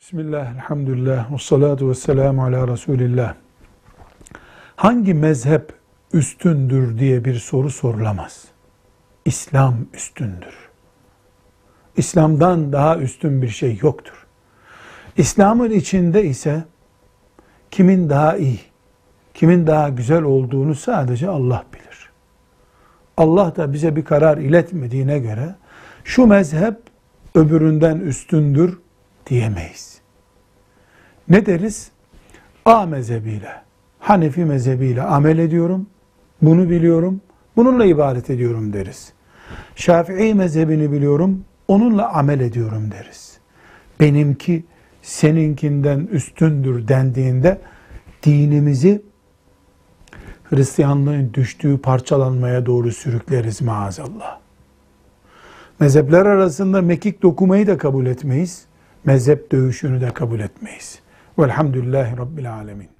Bismillah, elhamdülillah, ve salatu ve selamu ala Resulillah. Hangi mezhep üstündür diye bir soru sorulamaz. İslam üstündür. İslam'dan daha üstün bir şey yoktur. İslam'ın içinde ise kimin daha iyi, kimin daha güzel olduğunu sadece Allah bilir. Allah da bize bir karar iletmediğine göre şu mezhep öbüründen üstündür diyemeyiz. Ne deriz? A mezhebiyle, Hanefi mezhebiyle amel ediyorum, bunu biliyorum, bununla ibadet ediyorum deriz. Şafii mezhebini biliyorum, onunla amel ediyorum deriz. Benimki seninkinden üstündür dendiğinde dinimizi Hristiyanlığın düştüğü parçalanmaya doğru sürükleriz maazallah. Mezhepler arasında mekik dokumayı da kabul etmeyiz. Mezhep dövüşünü de kabul etmeyiz. Velhamdülillahi Rabbil Alemin.